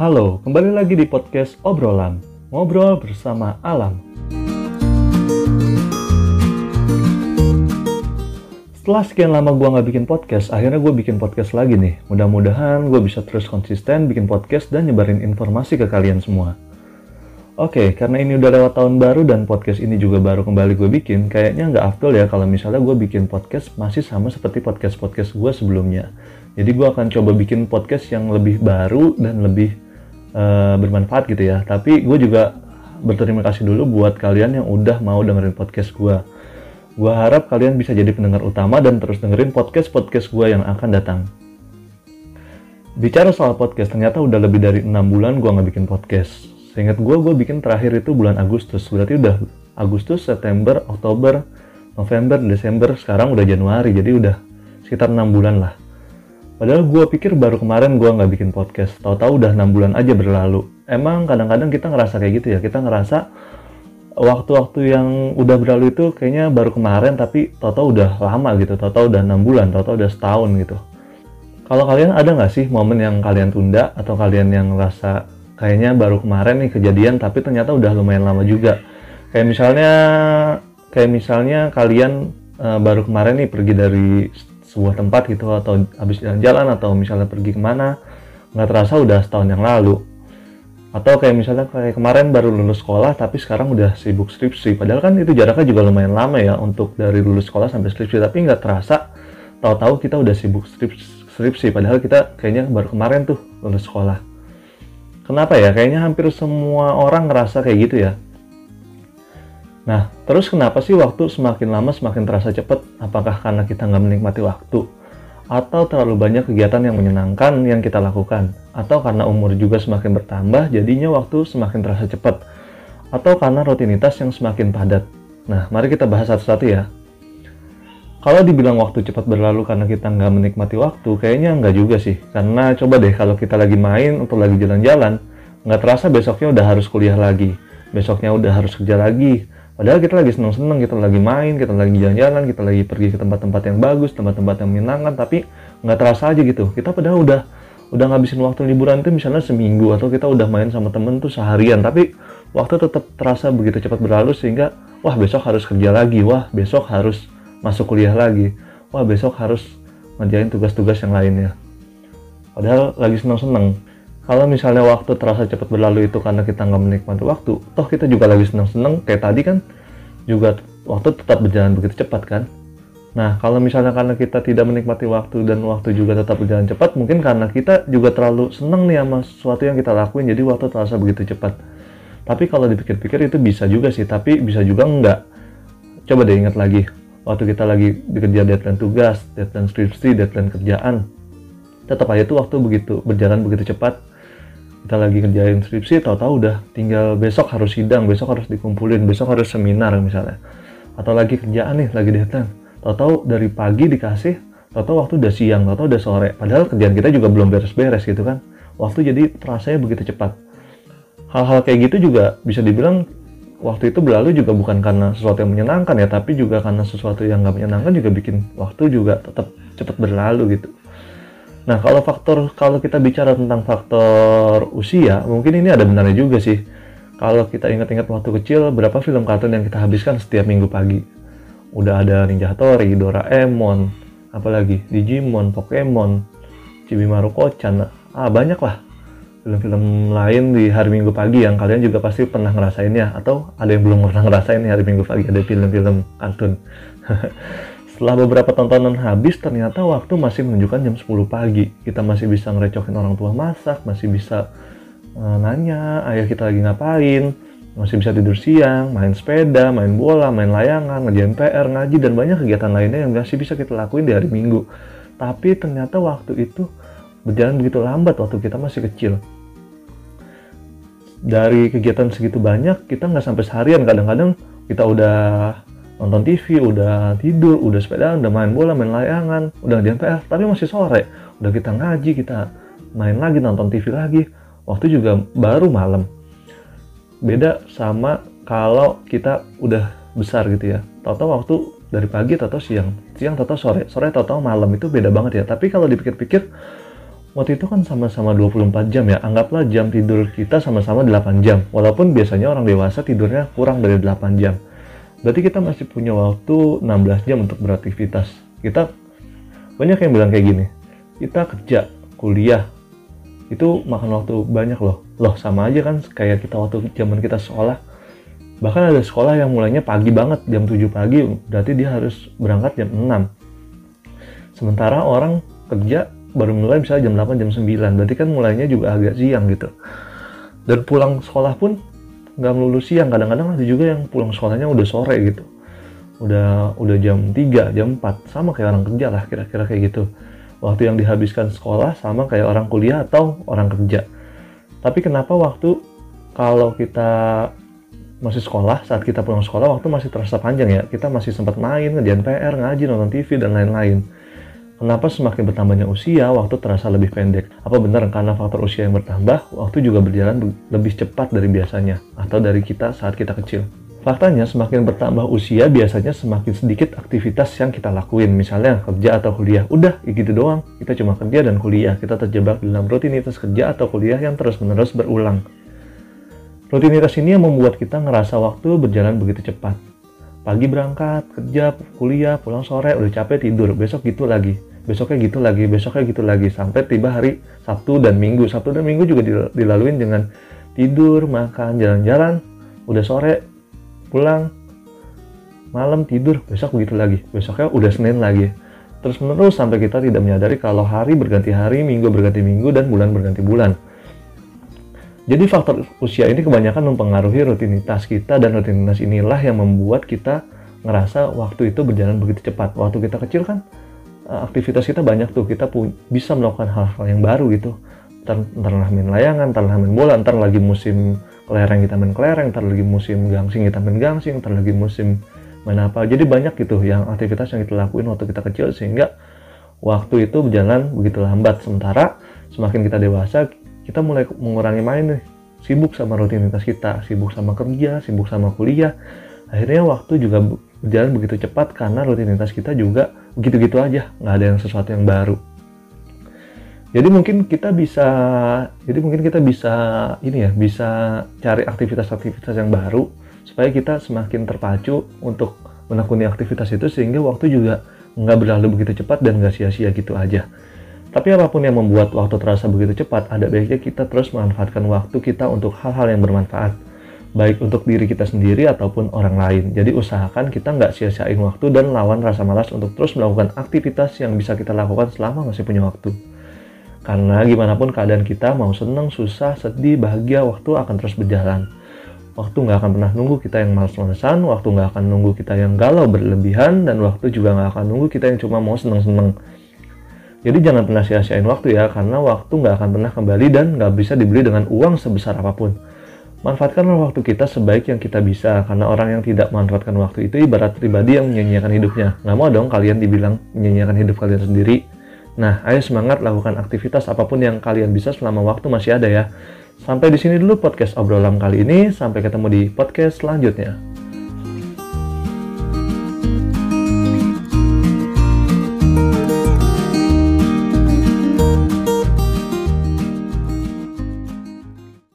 Halo, kembali lagi di podcast Obrolan, ngobrol bersama alam. Setelah sekian lama gue nggak bikin podcast, akhirnya gue bikin podcast lagi nih. Mudah-mudahan gue bisa terus konsisten bikin podcast dan nyebarin informasi ke kalian semua. Oke, karena ini udah lewat tahun baru dan podcast ini juga baru kembali gue bikin, kayaknya nggak afdol ya kalau misalnya gue bikin podcast masih sama seperti podcast-podcast gue sebelumnya. Jadi gue akan coba bikin podcast yang lebih baru dan lebih uh, bermanfaat gitu ya. Tapi gue juga berterima kasih dulu buat kalian yang udah mau dengerin podcast gue. Gue harap kalian bisa jadi pendengar utama dan terus dengerin podcast-podcast gue yang akan datang. Bicara soal podcast, ternyata udah lebih dari enam bulan gue nggak bikin podcast Seingat gue, gue bikin terakhir itu bulan Agustus. Berarti udah Agustus, September, Oktober, November, Desember, sekarang udah Januari. Jadi udah sekitar 6 bulan lah. Padahal gue pikir baru kemarin gue nggak bikin podcast. Tahu-tahu udah 6 bulan aja berlalu. Emang kadang-kadang kita ngerasa kayak gitu ya. Kita ngerasa waktu-waktu yang udah berlalu itu kayaknya baru kemarin tapi tahu-tahu udah lama gitu. Tahu-tahu udah 6 bulan, tahu-tahu udah setahun gitu. Kalau kalian ada nggak sih momen yang kalian tunda atau kalian yang ngerasa kayaknya baru kemarin nih kejadian tapi ternyata udah lumayan lama juga kayak misalnya kayak misalnya kalian uh, baru kemarin nih pergi dari sebuah tempat gitu atau habis jalan-jalan atau misalnya pergi ke mana nggak terasa udah setahun yang lalu. Atau kayak misalnya kayak kemarin baru lulus sekolah tapi sekarang udah sibuk skripsi. Padahal kan itu jaraknya juga lumayan lama ya untuk dari lulus sekolah sampai skripsi. Tapi nggak terasa tahu-tahu kita udah sibuk skripsi, padahal kita kayaknya baru kemarin tuh lulus sekolah. Kenapa ya? Kayaknya hampir semua orang ngerasa kayak gitu ya. Nah, terus kenapa sih waktu semakin lama semakin terasa cepat? Apakah karena kita nggak menikmati waktu? Atau terlalu banyak kegiatan yang menyenangkan yang kita lakukan? Atau karena umur juga semakin bertambah, jadinya waktu semakin terasa cepat? Atau karena rutinitas yang semakin padat? Nah, mari kita bahas satu-satu ya. Kalau dibilang waktu cepat berlalu karena kita nggak menikmati waktu, kayaknya nggak juga sih. Karena coba deh kalau kita lagi main atau lagi jalan-jalan, nggak terasa besoknya udah harus kuliah lagi. Besoknya udah harus kerja lagi. Padahal kita lagi seneng-seneng, kita lagi main, kita lagi jalan-jalan, kita lagi pergi ke tempat-tempat yang bagus, tempat-tempat yang menyenangkan, tapi nggak terasa aja gitu. Kita padahal udah udah ngabisin waktu liburan itu misalnya seminggu atau kita udah main sama temen tuh seharian, tapi waktu tetap terasa begitu cepat berlalu sehingga wah besok harus kerja lagi, wah besok harus masuk kuliah lagi wah besok harus ngerjain tugas-tugas yang lainnya padahal lagi seneng-seneng kalau misalnya waktu terasa cepat berlalu itu karena kita nggak menikmati waktu toh kita juga lagi seneng-seneng kayak tadi kan juga waktu tetap berjalan begitu cepat kan. Nah kalau misalnya karena kita tidak menikmati waktu dan waktu juga tetap berjalan cepat mungkin karena kita juga terlalu seneng nih sama sesuatu yang kita lakuin jadi waktu terasa begitu cepat. Tapi kalau dipikir-pikir itu bisa juga sih tapi bisa juga enggak coba deh ingat lagi waktu kita lagi bekerja deadline tugas, deadline skripsi, deadline kerjaan, tetap aja tuh waktu begitu berjalan begitu cepat. Kita lagi kerjain skripsi, tahu-tahu udah tinggal besok harus sidang, besok harus dikumpulin, besok harus seminar misalnya. Atau lagi kerjaan nih, lagi deadline. Tahu-tahu dari pagi dikasih, tahu-tahu waktu udah siang, tahu-tahu udah sore. Padahal kerjaan kita juga belum beres-beres gitu kan. Waktu jadi terasanya begitu cepat. Hal-hal kayak gitu juga bisa dibilang waktu itu berlalu juga bukan karena sesuatu yang menyenangkan ya, tapi juga karena sesuatu yang nggak menyenangkan juga bikin waktu juga tetap cepat berlalu gitu. Nah kalau faktor kalau kita bicara tentang faktor usia, mungkin ini ada benarnya juga sih. Kalau kita ingat-ingat waktu kecil, berapa film kartun yang kita habiskan setiap minggu pagi? Udah ada Ninja Hattori, Doraemon, apalagi Digimon, Pokemon, Chibimaru Kocan, ah banyak lah film-film lain di hari Minggu pagi yang kalian juga pasti pernah ngerasainnya atau ada yang belum pernah ngerasain hari Minggu pagi ada film-film kartun. Setelah beberapa tontonan habis, ternyata waktu masih menunjukkan jam 10 pagi. Kita masih bisa ngerecokin orang tua masak, masih bisa uh, nanya ayah kita lagi ngapain, masih bisa tidur siang, main sepeda, main bola, main layangan, ngerjain PR, ngaji, dan banyak kegiatan lainnya yang masih bisa kita lakuin di hari Minggu. Tapi ternyata waktu itu berjalan begitu lambat waktu kita masih kecil. Dari kegiatan segitu banyak, kita nggak sampai seharian. Kadang-kadang kita udah nonton TV, udah tidur, udah sepeda, udah main bola, main layangan, udah ngerjain PR, tapi masih sore. Udah kita ngaji, kita main lagi, nonton TV lagi. Waktu juga baru malam. Beda sama kalau kita udah besar gitu ya. Tahu-tahu waktu dari pagi atau siang, siang atau sore, sore atau malam itu beda banget ya. Tapi kalau dipikir-pikir, waktu itu kan sama-sama 24 jam ya. Anggaplah jam tidur kita sama-sama 8 jam. Walaupun biasanya orang dewasa tidurnya kurang dari 8 jam. Berarti kita masih punya waktu 16 jam untuk beraktivitas. Kita banyak yang bilang kayak gini. Kita kerja, kuliah, itu makan waktu banyak loh. Loh sama aja kan kayak kita waktu zaman kita sekolah. Bahkan ada sekolah yang mulainya pagi banget, jam 7 pagi, berarti dia harus berangkat jam 6. Sementara orang kerja baru mulai misalnya jam 8 jam 9 berarti kan mulainya juga agak siang gitu dan pulang sekolah pun nggak melulu siang kadang-kadang ada juga yang pulang sekolahnya udah sore gitu. Udah udah jam 3 jam 4 sama kayak orang kerja lah kira-kira kayak gitu. Waktu yang dihabiskan sekolah sama kayak orang kuliah atau orang kerja. Tapi kenapa waktu kalau kita masih sekolah saat kita pulang sekolah waktu masih terasa panjang ya kita masih sempat main ngerjain PR ngaji nonton TV dan lain-lain Kenapa semakin bertambahnya usia, waktu terasa lebih pendek? Apa benar karena faktor usia yang bertambah, waktu juga berjalan lebih cepat dari biasanya, atau dari kita saat kita kecil? Faktanya, semakin bertambah usia, biasanya semakin sedikit aktivitas yang kita lakuin. Misalnya, kerja atau kuliah. Udah, gitu doang. Kita cuma kerja dan kuliah. Kita terjebak dalam rutinitas kerja atau kuliah yang terus-menerus berulang. Rutinitas ini yang membuat kita ngerasa waktu berjalan begitu cepat. Pagi berangkat, kerja, kuliah, pulang sore, udah capek tidur, besok gitu lagi besoknya gitu lagi besoknya gitu lagi sampai tiba hari Sabtu dan Minggu. Sabtu dan Minggu juga dilaluin dengan tidur makan jalan-jalan udah sore pulang malam tidur besok begitu lagi. Besoknya udah Senin lagi. Terus menerus sampai kita tidak menyadari kalau hari berganti hari minggu berganti minggu dan bulan berganti bulan. Jadi faktor usia ini kebanyakan mempengaruhi rutinitas kita dan rutinitas inilah yang membuat kita ngerasa waktu itu berjalan begitu cepat. Waktu kita kecil kan aktivitas kita banyak tuh kita pun bisa melakukan hal-hal yang baru gitu ntar, ntar main layangan, ntar main bola, ntar lagi musim kelereng kita main kelereng, ntar lagi musim gangsing kita main gangsing, ntar lagi musim main apa. Jadi banyak gitu yang aktivitas yang kita lakuin waktu kita kecil sehingga waktu itu berjalan begitu lambat. Sementara semakin kita dewasa, kita mulai mengurangi main nih, sibuk sama rutinitas kita, sibuk sama kerja, sibuk sama kuliah. Akhirnya waktu juga berjalan begitu cepat karena rutinitas kita juga begitu-gitu aja nggak ada yang sesuatu yang baru. Jadi mungkin kita bisa jadi mungkin kita bisa ini ya bisa cari aktivitas-aktivitas yang baru supaya kita semakin terpacu untuk menekuni aktivitas itu sehingga waktu juga nggak berlalu begitu cepat dan nggak sia-sia gitu aja. Tapi apa pun yang membuat waktu terasa begitu cepat ada baiknya kita terus memanfaatkan waktu kita untuk hal-hal yang bermanfaat baik untuk diri kita sendiri ataupun orang lain. Jadi usahakan kita nggak sia-siain waktu dan lawan rasa malas untuk terus melakukan aktivitas yang bisa kita lakukan selama masih punya waktu. Karena gimana pun keadaan kita, mau seneng, susah, sedih, bahagia, waktu akan terus berjalan. Waktu nggak akan pernah nunggu kita yang malas-malesan, waktu nggak akan nunggu kita yang galau berlebihan, dan waktu juga nggak akan nunggu kita yang cuma mau seneng-seneng. Jadi jangan pernah sia-siain waktu ya, karena waktu nggak akan pernah kembali dan nggak bisa dibeli dengan uang sebesar apa pun. Manfaatkanlah waktu kita sebaik yang kita bisa, karena orang yang tidak memanfaatkan waktu itu ibarat pribadi yang menyanyiakan hidupnya. Nggak mau dong kalian dibilang menyanyiakan hidup kalian sendiri. Nah, ayo semangat lakukan aktivitas apa pun yang kalian bisa selama waktu masih ada ya. Sampai di sini dulu podcast obrolan kali ini, sampai ketemu di podcast selanjutnya.